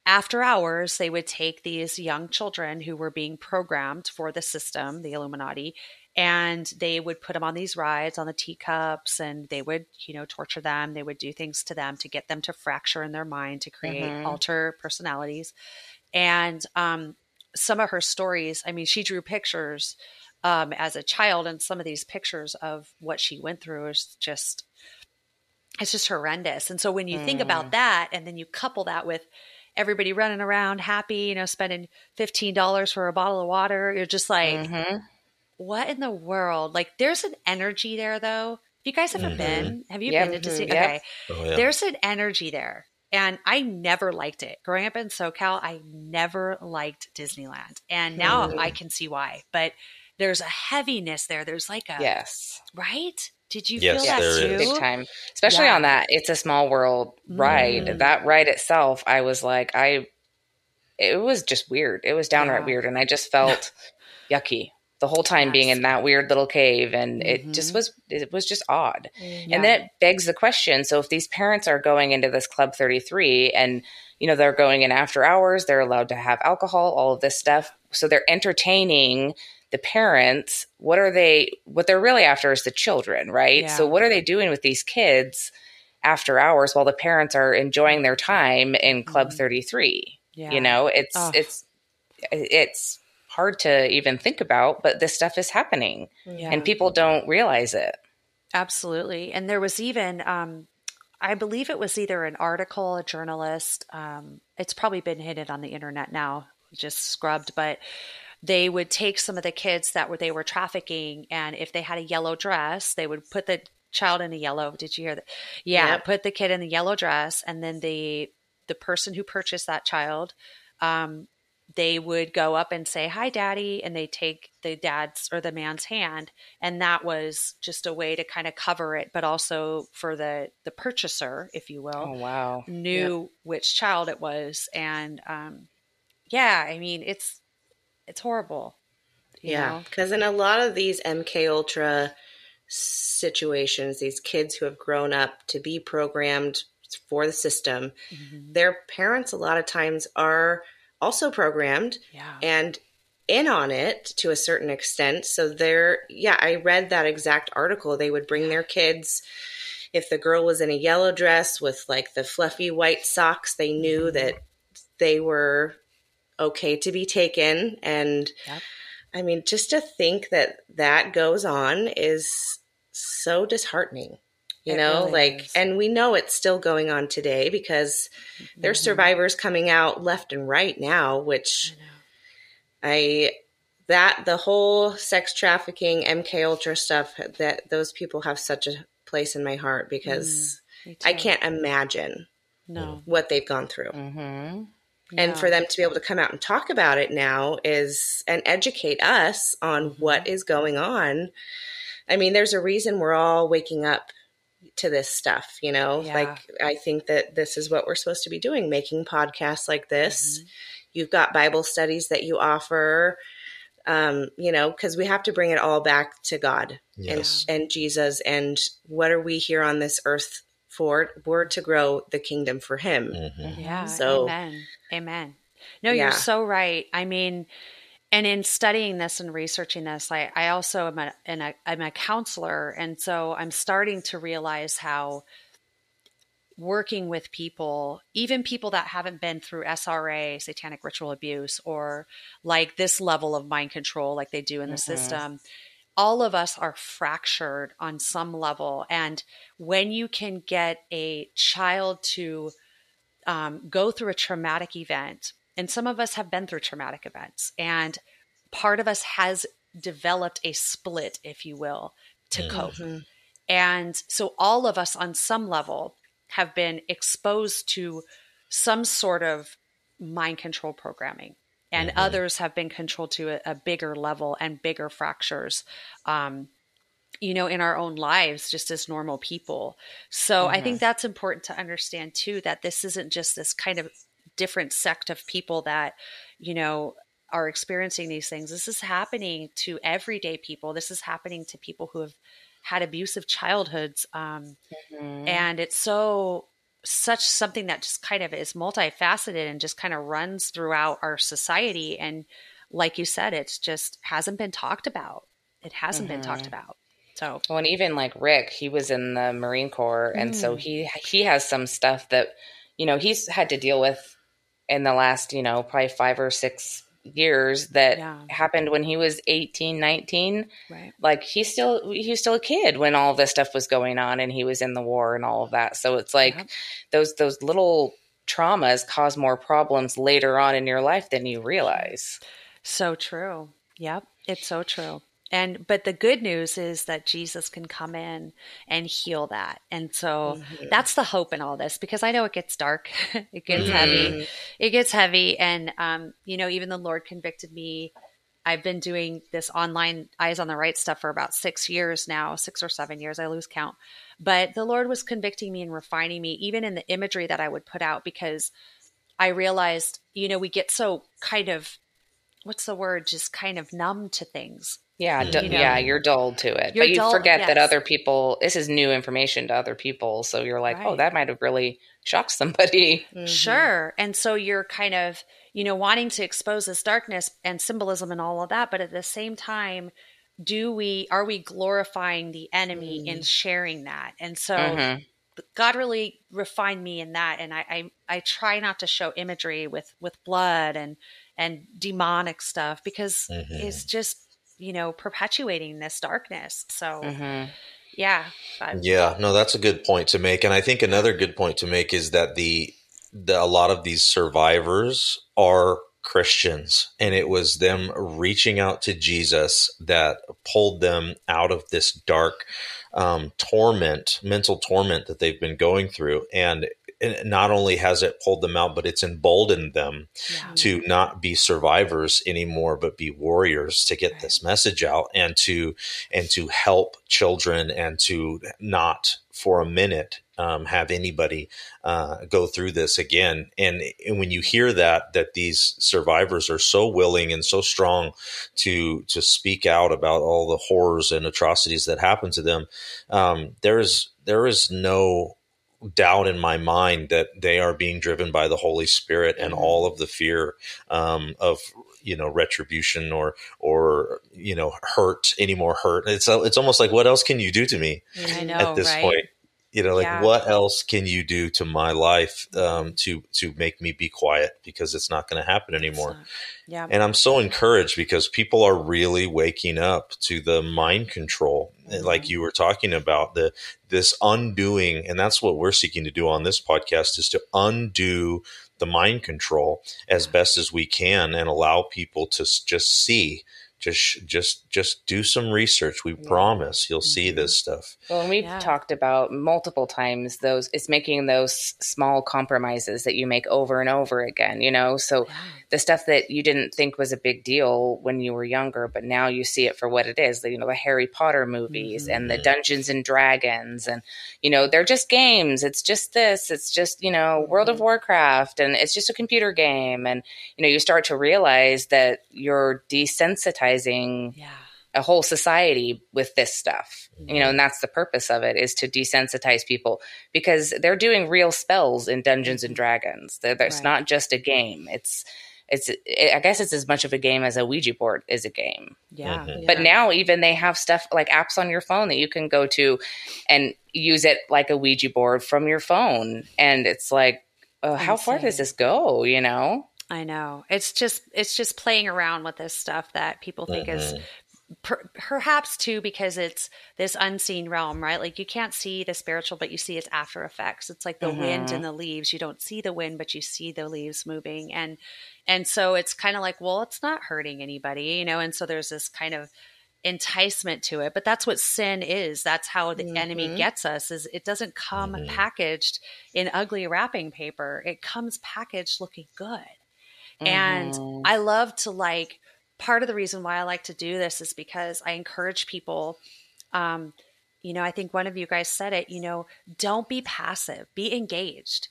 after hours they would take these young children who were being programmed for the system, the Illuminati, and they would put them on these rides on the teacups and they would you know torture them. They would do things to them to get them to fracture in their mind to create Mhm. alter personalities. And um, some of her stories i mean she drew pictures um, as a child and some of these pictures of what she went through is just it's just horrendous. And so when you think about that and then you couple that with everybody running around happy you know spending $15 for a bottle of water you're just like Mhm. what in the world? Like, there's an energy there, though. If you guys ever Mhm. been? Have you Yep. been to Disney? Mhm. Yep. Okay. Oh, yeah. There's an energy there. And I never liked it. Growing up in SoCal, I never liked Disneyland. And now Mhm. I can see why. But there's a heaviness there. There's like a, Yes. right? Did you Yes, feel that there too? is. Big time. Especially Yeah. on that It's a Small World ride. Mm. That ride itself, I was like, I, it was just weird. It was downright Yeah. weird. And I just felt yucky the whole time being in that weird little cave. And it Mhm. just was, it was just odd. Yeah. And then it begs the question so if these parents are going into this Club 33 and, you know, they're going in after hours, they're allowed to have alcohol, all of this stuff. So they're entertaining the parents. What are they, what they're really after is the children, right? Yeah. So what are they doing with these kids after hours while the parents are enjoying their time in Club Mhm. 33? yeah. You know, it's, it's, it's hard to even think about, but this stuff is happening Yeah. and people don't realize it. Absolutely. And there was even, um, I believe it was either an article, a journalist. Um, it's probably been hidden on the internet now, just scrubbed, but they would take some of the kids that were they were trafficking, and if they had a yellow dress, they would put the child in a yellow. Did you hear that? Yeah, Yep. put the kid in the yellow dress, and then the the person who purchased that child um, they would go up and say hi daddy and they take the dad's or the man's hand and that was just a way to kind of cover it but also for the the purchaser if you will Oh, wow. knew which child it was and um yeah i mean it's it's horrible you yeah, because in a lot of these MK Ultra situations, these kids who have grown up to be programmed for the system, Mhm. their parents a lot of times are also programmed yeah and in on it to a certain extent. So they're, yeah, I read that exact article. They would bring their kids. If the girl was in a yellow dress with like the fluffy white socks, they knew mm-hmm. that they were okay to be taken. And Yep. I mean, just to think that that goes on is so disheartening. You It know, really like, is. and we know it's still going on today because there's Mhm. survivors coming out left and right now, which I. I that the whole sex trafficking MK Ultra stuff that those people have such a place in my heart because Me I can't imagine no what they've gone through. Mm-hmm. And for them to be able to come out and talk about it now is and educate us on Mhm. what is going on. I mean, there's a reason we're all waking up to this stuff, you know? Yeah. Like I think that this is what we're supposed to be doing, making podcasts like this. Mhm. You've got Bible studies that you offer. Um, you know, because we have to bring it all back to God Yes. and, and Jesus. And what are we here on this earth for? We're to grow the kingdom for Him. Mhm. Yeah. So- amen. Amen. No, Yeah. you're so right. I mean, and in studying this and researching this, I, I also am a, I'm a counselor. And so I'm starting to realize how working with people, even people that haven't been through SRA, satanic ritual abuse, or like this level of mind control, like they do in the Mhm. system, all of us are fractured on some level. And when you can get a child to um, go through a traumatic event, and some of us have been through traumatic events, and part of us has developed a split, if you will, to Mhm. cope. Mhm. And so all of us on some level have been exposed to some sort of mind control programming. And Mhm. others have been controlled to a, a bigger level and bigger fractures, um, you know, in our own lives, just as normal people. So I think that's important to understand too that this isn't just this kind of different sect of people that, you know, are experiencing these things. This is happening to everyday people. This is happening to people who have had abusive childhoods. Um, mm-hmm. And it's so, such something that just kind of is multifaceted and just kind of runs throughout our society. And like you said, it's just hasn't been talked about. It hasn't mm-hmm. been talked mm-hmm. about. So, well, and even like Rick, he was in the Marine Corps, and mm. so he he has some stuff that you know he's had to deal with in the last you know probably five or six years that yeah. happened when he was 18 19 right. Like he's still he was still a kid when all this stuff was going on and he was in the war and all of that. So it's like yeah. those those little traumas cause more problems later on in your life than you realize. So true. Yep. It's so true and but the good news is that Jesus can come in and heal that. And so mm-hmm. that's the hope in all this because I know it gets dark, it gets mm-hmm. heavy, it gets heavy. And um, you know, even the Lord convicted me. I've been doing this online eyes on the right stuff for about six years now, six or seven years. I lose count. But the Lord was convicting me and refining me, even in the imagery that I would put out, because I realized, you know, we get so kind of what's the word, just kind of numb to things yeah, you know, yeah, you're dulled to it, but you dull, forget yes. that other people. This is new information to other people, so you're like, oh, right. oh, that might have really shocked somebody. Mm-hmm. Sure, and so you're kind of, you know, wanting to expose this darkness and symbolism and all of that, but at the same time, do we are we glorifying the enemy mm. in sharing that? And so. Mm-hmm. God really refined me in that, and I, I I try not to show imagery with with blood and and demonic stuff because mm-hmm. it's just you know, perpetuating this darkness. So, mm-hmm. yeah. yeah, no, that's a good point to make. And I think another good point to make is that the, the a lot of these survivors are Christians, and it was them reaching out to Jesus that pulled them out of this dark um, torment, mental torment that they've been going through. And not only has it pulled them out, but it's emboldened them yeah. to not be survivors anymore, but be warriors to get right. this message out and to and to help children and to not for a minute um, have anybody uh, go through this again. And, and, when you hear that, that these survivors are so willing and so strong to to speak out about all the horrors and atrocities that happen to them, um, there is there is no doubt in my mind that they are being driven by the Holy Spirit and mm-hmm. all of the fear um, of you know retribution or or you know hurt any more hurt. It's it's almost like what else can you do to me know, at this right? point? You know, like yeah. what else can you do to my life um, to to make me be quiet because it's not going to happen anymore. Yeah. And I'm so encouraged because people are really waking up to the mind control, mm-hmm. like you were talking about the this undoing, and that's what we're seeking to do on this podcast is to undo the mind control as best as we can and allow people to just see just just just do some research we yeah. promise you'll see mm-hmm. this stuff well and we've yeah. talked about multiple times those it's making those small compromises that you make over and over again you know so yeah. the stuff that you didn't think was a big deal when you were younger but now you see it for what it is the, you know the harry potter movies mm-hmm. and the dungeons and dragons and you know they're just games it's just this it's just you know mm-hmm. world of mm-hmm. warcraft and it's just a computer game and you know you start to realize that you're desensitized yeah. a whole society with this stuff mm-hmm. you know and that's the purpose of it is to desensitize people because they're doing real spells in dungeons and dragons it's right. not just a game it's it's i guess it's as much of a game as a ouija board is a game yeah. Mm-hmm. yeah. but now even they have stuff like apps on your phone that you can go to and use it like a ouija board from your phone and it's like uh, how far does this go you know I know. It's just it's just playing around with this stuff that people think mm-hmm. is per, perhaps too because it's this unseen realm, right? Like you can't see the spiritual, but you see its after effects. It's like the mm-hmm. wind and the leaves. You don't see the wind, but you see the leaves moving, and and so it's kind of like, well, it's not hurting anybody, you know. And so there's this kind of enticement to it but that's what sin is that's how the mm-hmm. enemy gets us is it doesn't come mm-hmm. packaged in ugly wrapping paper it comes packaged looking good Mm-hmm. And I love to like, part of the reason why I like to do this is because I encourage people. Um, you know, I think one of you guys said it, you know, don't be passive, be engaged.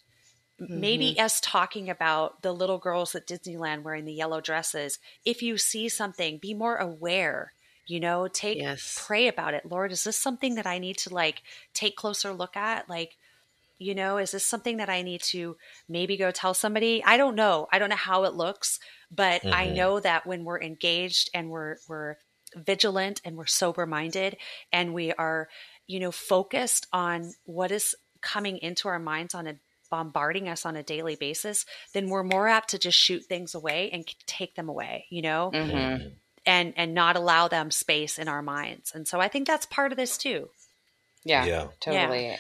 maybe us talking about the little girls at Disneyland wearing the yellow dresses. If you see something, be more aware. You know, take Yes. pray about it. Lord, is this something that I need to like take closer look at? Like, you know, is this something that I need to maybe go tell somebody? I don't know. I don't know how it looks, but I Mhm. know that when we're engaged and we're we're vigilant and we're sober minded and we are, you know, focused on what is coming into our minds on a bombarding us on a daily basis, then we're more apt to just shoot things away and take them away, you know, hmm and and not allow them space in our minds. And so I think that's part of this too. Yeah, Yeah. totally.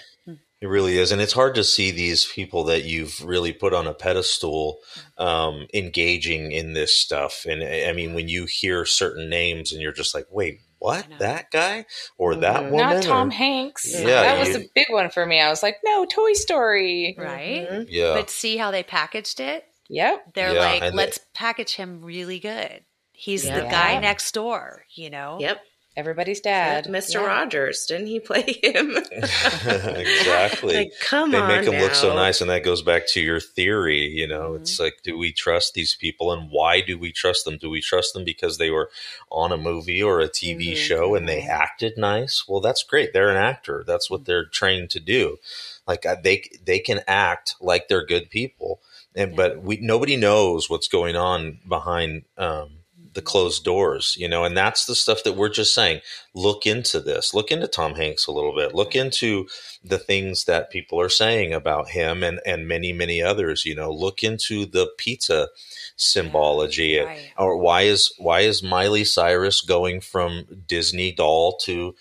It really is, and it's hard to see these people that you've really put on a pedestal um, engaging in this stuff. And I I mean, when you hear certain names, and you're just like, "Wait, what? That guy or that Mhm. woman?" Not Tom or- Hanks. Yeah, that was a big one for me. I was like, no, Toy Story. Right. Mhm. yeah, But see how they packaged it? Yep. They're Yeah, like, and let's package him really good. He's the guy next door, you know? Yep. Everybody's dad. Mr. Yeah. Rogers, didn't he play him? exactly. like, come they on. make them look so nice and that goes back to your theory you know Mhm. it's like do we trust these people and why do we trust them do we trust them because they were on a movie or a tv Mhm. show and they Mhm. acted nice well that's great they're an actor that's what they're trained to do like uh, they they can act like they're good people and Yeah. but we nobody knows what's going on behind um the closed doors, you know, and that's the stuff that we're just saying. Look into this. Look into Tom Hanks a little bit. Look into the things that people are saying about him and and many many others. You know, look into the pizza symbology. Right. Or why is why is Miley Cyrus going from Disney doll to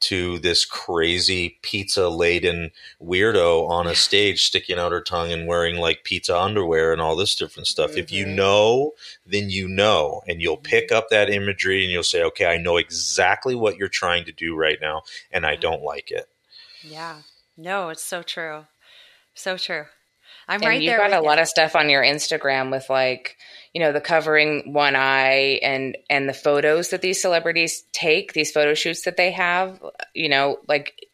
to this crazy pizza laden weirdo on a stage sticking out her tongue and wearing like pizza underwear and all this different stuff. If you Mhm. know, then you know, and you'll pick up that imagery and you'll say, okay, I know exactly what you're trying to do right now, and I don't like it. Yeah. No, it's so true. So true. I'm and right you've there. got a you. lot of stuff on your Instagram with like, you know, the covering one eye and and the photos that these celebrities take, these photo shoots that they have, you know, like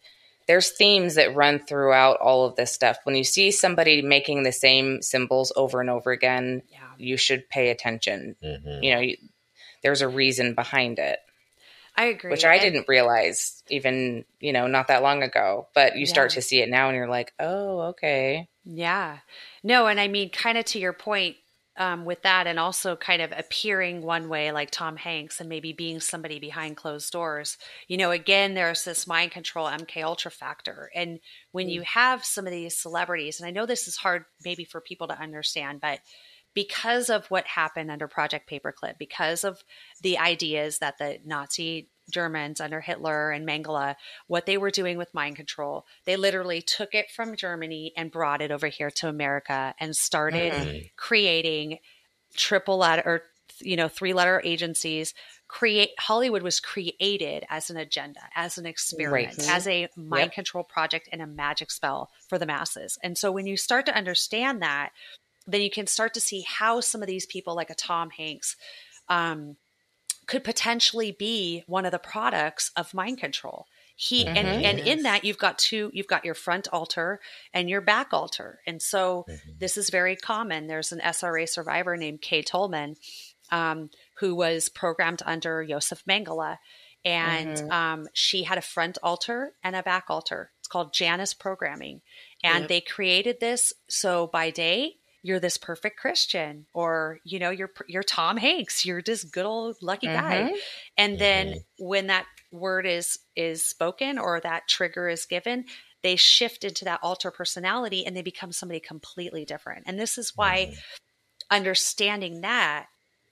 there's themes that run throughout all of this stuff. When you see somebody making the same symbols over and over again, Yeah. you should pay attention. Mhm. You know, you, there's a reason behind it, I agree. which I And- didn't realize even, you know, not that long ago. But you start to see it now and you're like, "Oh, okay." Yeah. No, and I mean, kind of to your point um, with that, and also kind of appearing one way like Tom Hanks and maybe being somebody behind closed doors. You know, again, there's this mind control MK Ultra factor. And when you have some of these celebrities, and I know this is hard maybe for people to understand, but because of what happened under Project Paperclip, because of the ideas that the Nazi Germans under Hitler and Mengele, what they were doing with mind control, they literally took it from Germany and brought it over here to America and started Mhm. creating triple letter or you know three letter agencies create hollywood was created as an agenda as an experiment Right. as a mind Yep. control project and a magic spell for the masses and so when you start to understand that then you can start to see how some of these people like a tom hanks um, could potentially be one of the products of mind control he and Mhm. and in that you've got two you've got your front alter and your back alter and so Mhm. this is very common there's an sra survivor named kay tolman um, who was programmed under Josef Mengele. And Mhm. um, she had a front alter and a back alter. It's called Janus programming. And Yep. they created this so by day, you're this perfect Christian, or you know, you're you're Tom Hanks, you're this good old lucky guy. Mhm. And then Mhm. when that word is is spoken or that trigger is given, they shift into that alter personality and they become somebody completely different. And this is why Mhm. understanding that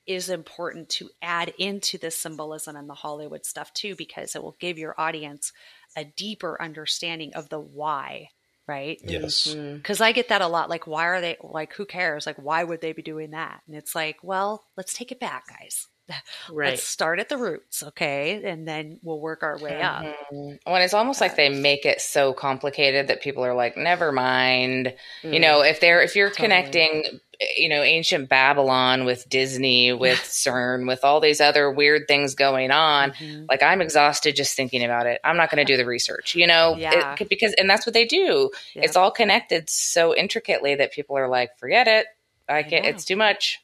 is important to add into the symbolism and the Hollywood stuff too, because it will give your audience a deeper understanding of the why, right? Yes. Because I get that a lot. Like, why are they, like, who cares? Like, why would they be doing that? And it's like, well, let's take it back, guys. Right. Let's start at the roots, okay? And then we'll work our way up. Mhm. When it's almost like they make it so complicated that people are like, never mind. You know, if they're if you're Totally. connecting you know, ancient Babylon with Disney, with CERN, with all these other weird things going on. Mhm. Like I'm exhausted just thinking about it. I'm not going to do the research, you know, Yeah. It- because and that's what they do. Yep. It's all connected so intricately that people are like, forget it. I can't. know. It's too much.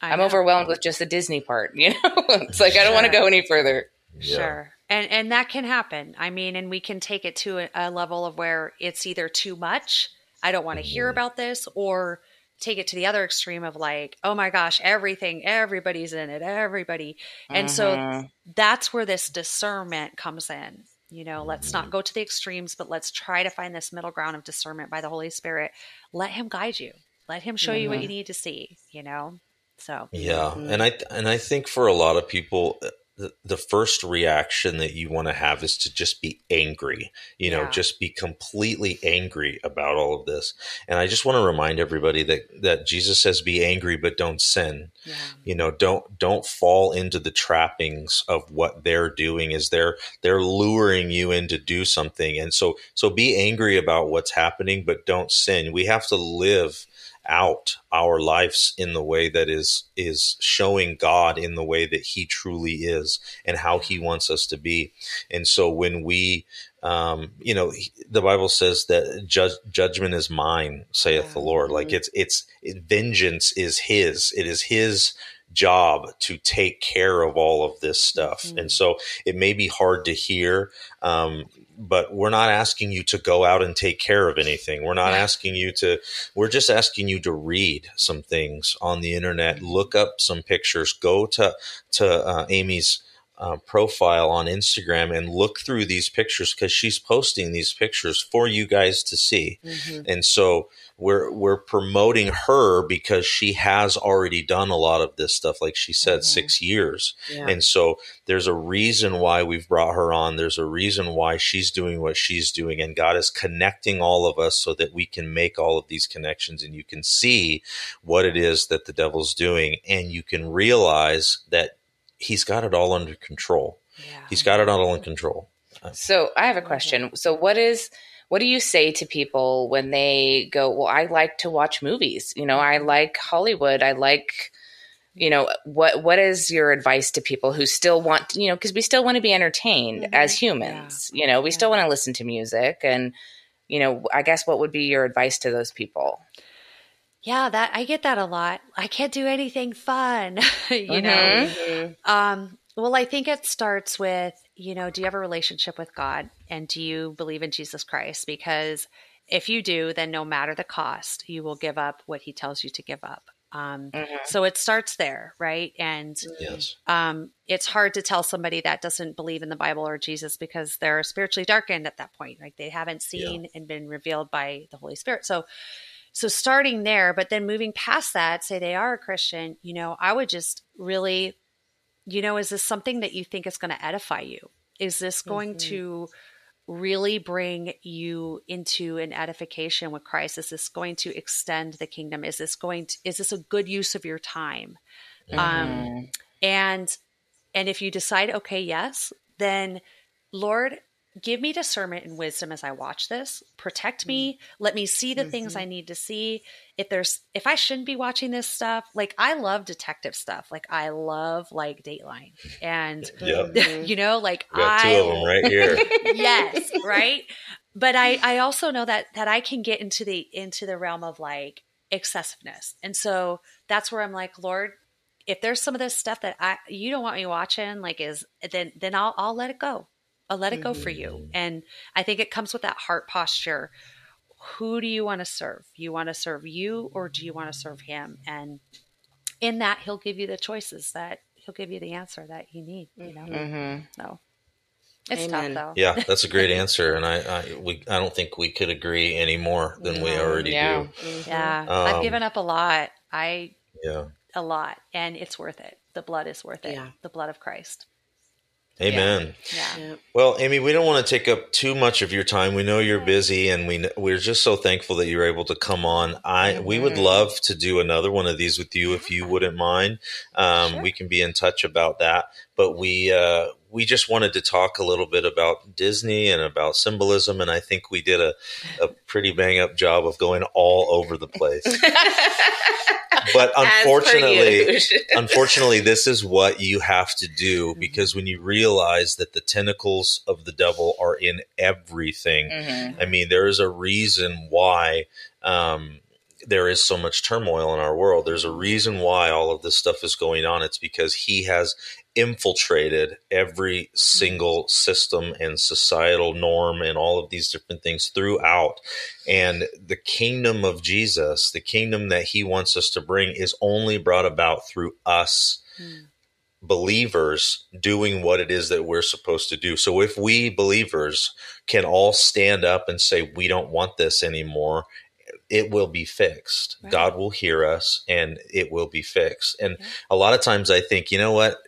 I I'm know. overwhelmed with just the Disney part. You know, it's like I don't want to go any further. Yeah. Sure. And and that can happen. I mean, and we can take it to a, a level of where it's either too much, I don't want to hear Mhm. about this, or take it to the other extreme of like, oh my gosh, everything, everybody's in it, everybody. And so Mhm. that's where this discernment comes in. You know, let's Mm-hmm. not go to the extremes, but let's try to find this middle ground of discernment by the Holy Spirit. Let him guide you. Let him show you what Mhm. you need to see, you know? So Yeah, Mhm. and I and I think for a lot of people, the, first reaction that you want to have is to just be angry. You know, Yeah. just be completely angry about all of this. And I just want to remind everybody that that Jesus says, "Be angry, but don't sin." yeah. You know, don't don't fall into the trappings of what they're doing. Is they're they're luring you in to do something, and so so be angry about what's happening, but don't sin. We have to live out our lives in the way that is is showing God in the way that He truly is and how He wants us to be. And so when we, um, you know, the Bible says that judge, judgment is mine, saith the Lord. Like it's it's it, vengeance is His. It is His job to take care of all of this stuff. Mhm. And so it may be hard to hear, um, but we're not asking you to go out and take care of anything. We're not asking you to, we're just asking you to read some things on the internet, look up some pictures, go to, to uh, Amy's uh, profile on Instagram and look through these pictures because she's posting these pictures for you guys to see. Mhm. And so we're we're promoting her because she has already done a lot of this stuff, like she said, Mhm. six years. Yeah. And so there's a reason why we've brought her on. There's a reason why she's doing what she's doing. And God is connecting all of us so that we can make all of these connections and you can see what it is that the devil's doing. And you can realize that he's got it all under control. Yeah. He's got it all in control. So I have a question. So what is what do you say to people when they go, "Well, I like to watch movies. You know, I like Hollywood. I like you know, what what is your advice to people who still want, you know, because we still want to be entertained Mhm. as humans. You know, we Yeah. still want to listen to music and you know, I guess what would be your advice to those people? Yeah, that I get that a lot. I can't do anything fun, you know. Mhm. Mhm. Um, well, I think it starts with, you know, do you have a relationship with God and do you believe in Jesus Christ? Because if you do, then no matter the cost, you will give up what he tells you to give up. Um, Mhm. so it starts there, right? And Yes. um, it's hard to tell somebody that doesn't believe in the Bible or Jesus because they're spiritually darkened at that point. Like they haven't seen and been revealed by the Holy Spirit. So, so starting there, but then moving past that, say they are a Christian, you know, I would just really, you know, is this something that you think is going to edify you? Is this going Mhm. to really bring you into an edification with Christ? Is this going to extend the kingdom? Is this going to, is this a good use of your time? Um, Mhm. and and if you decide okay yes then lord give me discernment and wisdom as i watch this. Protect me. Mm. Let me see the things i mm-hmm. need to see. If there's if i shouldn't be watching this stuff like i love detective stuff. Like i love like dateline. And Yep. You know like got two i of them right here. yes right? But i i also know that that i can get into the into the realm of like excessiveness. And so that's where i'm like lord if there's some of this stuff that i you don't want me watching like is then then i'll i'll let it go i'll let it go for you and i think it comes with that heart posture who do you want to serve you want to serve you or do you want to serve him and in that he'll give you the choices that he'll give you the answer that you need you know Mhm. so it's Amen. tough though Yeah, that's a great answer, and I, I we I don't think we could agree any more than we already Yeah. do. Mhm. Yeah, Um, I've given up a lot. I Yeah. a lot, and it's worth it. The blood is worth it. Yeah. The blood of Christ. Amen. Yeah. Yeah. Well, Amy, we don't want to take up too much of your time. We know you're busy, and we kn- we're just so thankful that you're able to come on. I we would love to do another one of these with you if you wouldn't mind. Um, Sure. We can be in touch about that. But we uh, we just wanted to talk a little bit about Disney and about symbolism, and I think we did a, a pretty bang up job of going all over the place. but unfortunately, unfortunately, this is what you have to do because when you realize that the tentacles of the devil are in everything, Mhm. I mean, there is a reason why um, there is so much turmoil in our world. There's a reason why all of this stuff is going on. It's because he has infiltrated every single system and societal norm and all of these different things throughout. And the kingdom of Jesus, the kingdom that he wants us to bring, is only brought about through us Mm. believers doing what it is that we're supposed to do. So if we believers can all stand up and say, we don't want this anymore, it will be fixed. Right. God will hear us and it will be fixed. And Yeah. a lot of times I think, you know what?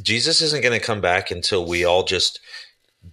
Jesus isn't going to come back until we all just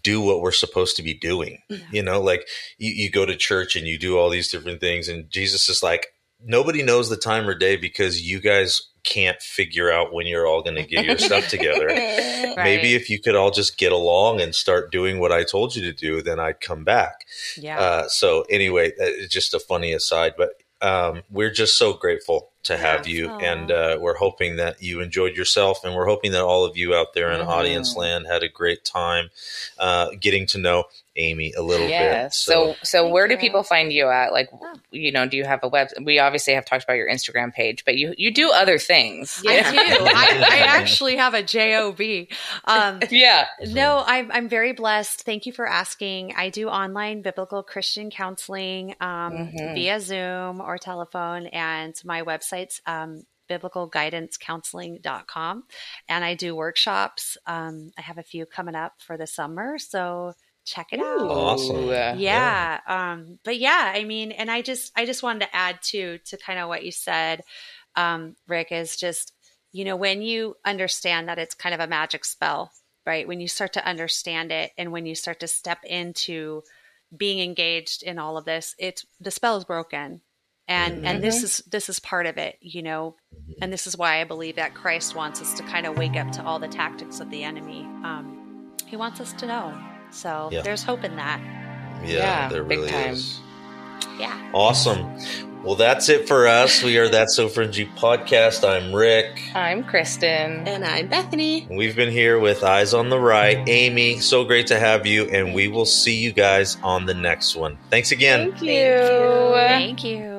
do what we're supposed to be doing. You know, like you, you go to church and you do all these different things, and Jesus is like, nobody knows the time or day because you guys can't figure out when you're all going to get your stuff together. Right. Maybe if you could all just get along and start doing what I told you to do, then I'd come back. Yeah. Uh, so anyway, is just a funny aside, but um, we're just so grateful to have you, Aw. and uh, we're hoping that you enjoyed yourself, and we're hoping that all of you out there in Mhm. audience land had a great time uh, getting to know Amy a little bit. Yes. So, so Thank where do people find you at? Like, Oh. you know, do you have a web? We obviously have talked about your Instagram page, but you you do other things. I do. I, I actually have a job. Um, yeah. no, I'm I'm very blessed. Thank you for asking. I do online biblical Christian counseling um, Mhm. via Zoom or telephone, and my website's um, biblicalguidancecounseling.com. And I do workshops. Um, I have a few coming up for the summer, so check it out. Awesome. Ooh. yeah um but yeah i mean and i just i just wanted to add to to kind of what you said um rick is just you know when you understand that it's kind of a magic spell right when you start to understand it and when you start to step into being engaged in all of this it's the spell is broken and and this is this is part of it you know and this is why i believe that christ wants us to kind of wake up to all the tactics of the enemy um he wants us to know so Yeah. there's hope in that Yeah, Yeah, there big really time. is. yeah Awesome. Well, that's it for us. We are That So Fringy podcast. I'm Rick. I'm Kristen. And I'm Bethany. We've been here with Eyes on the Right. Amy, so great to have you, and we will see you guys on the next one. Thanks again. Thank you. Thank you.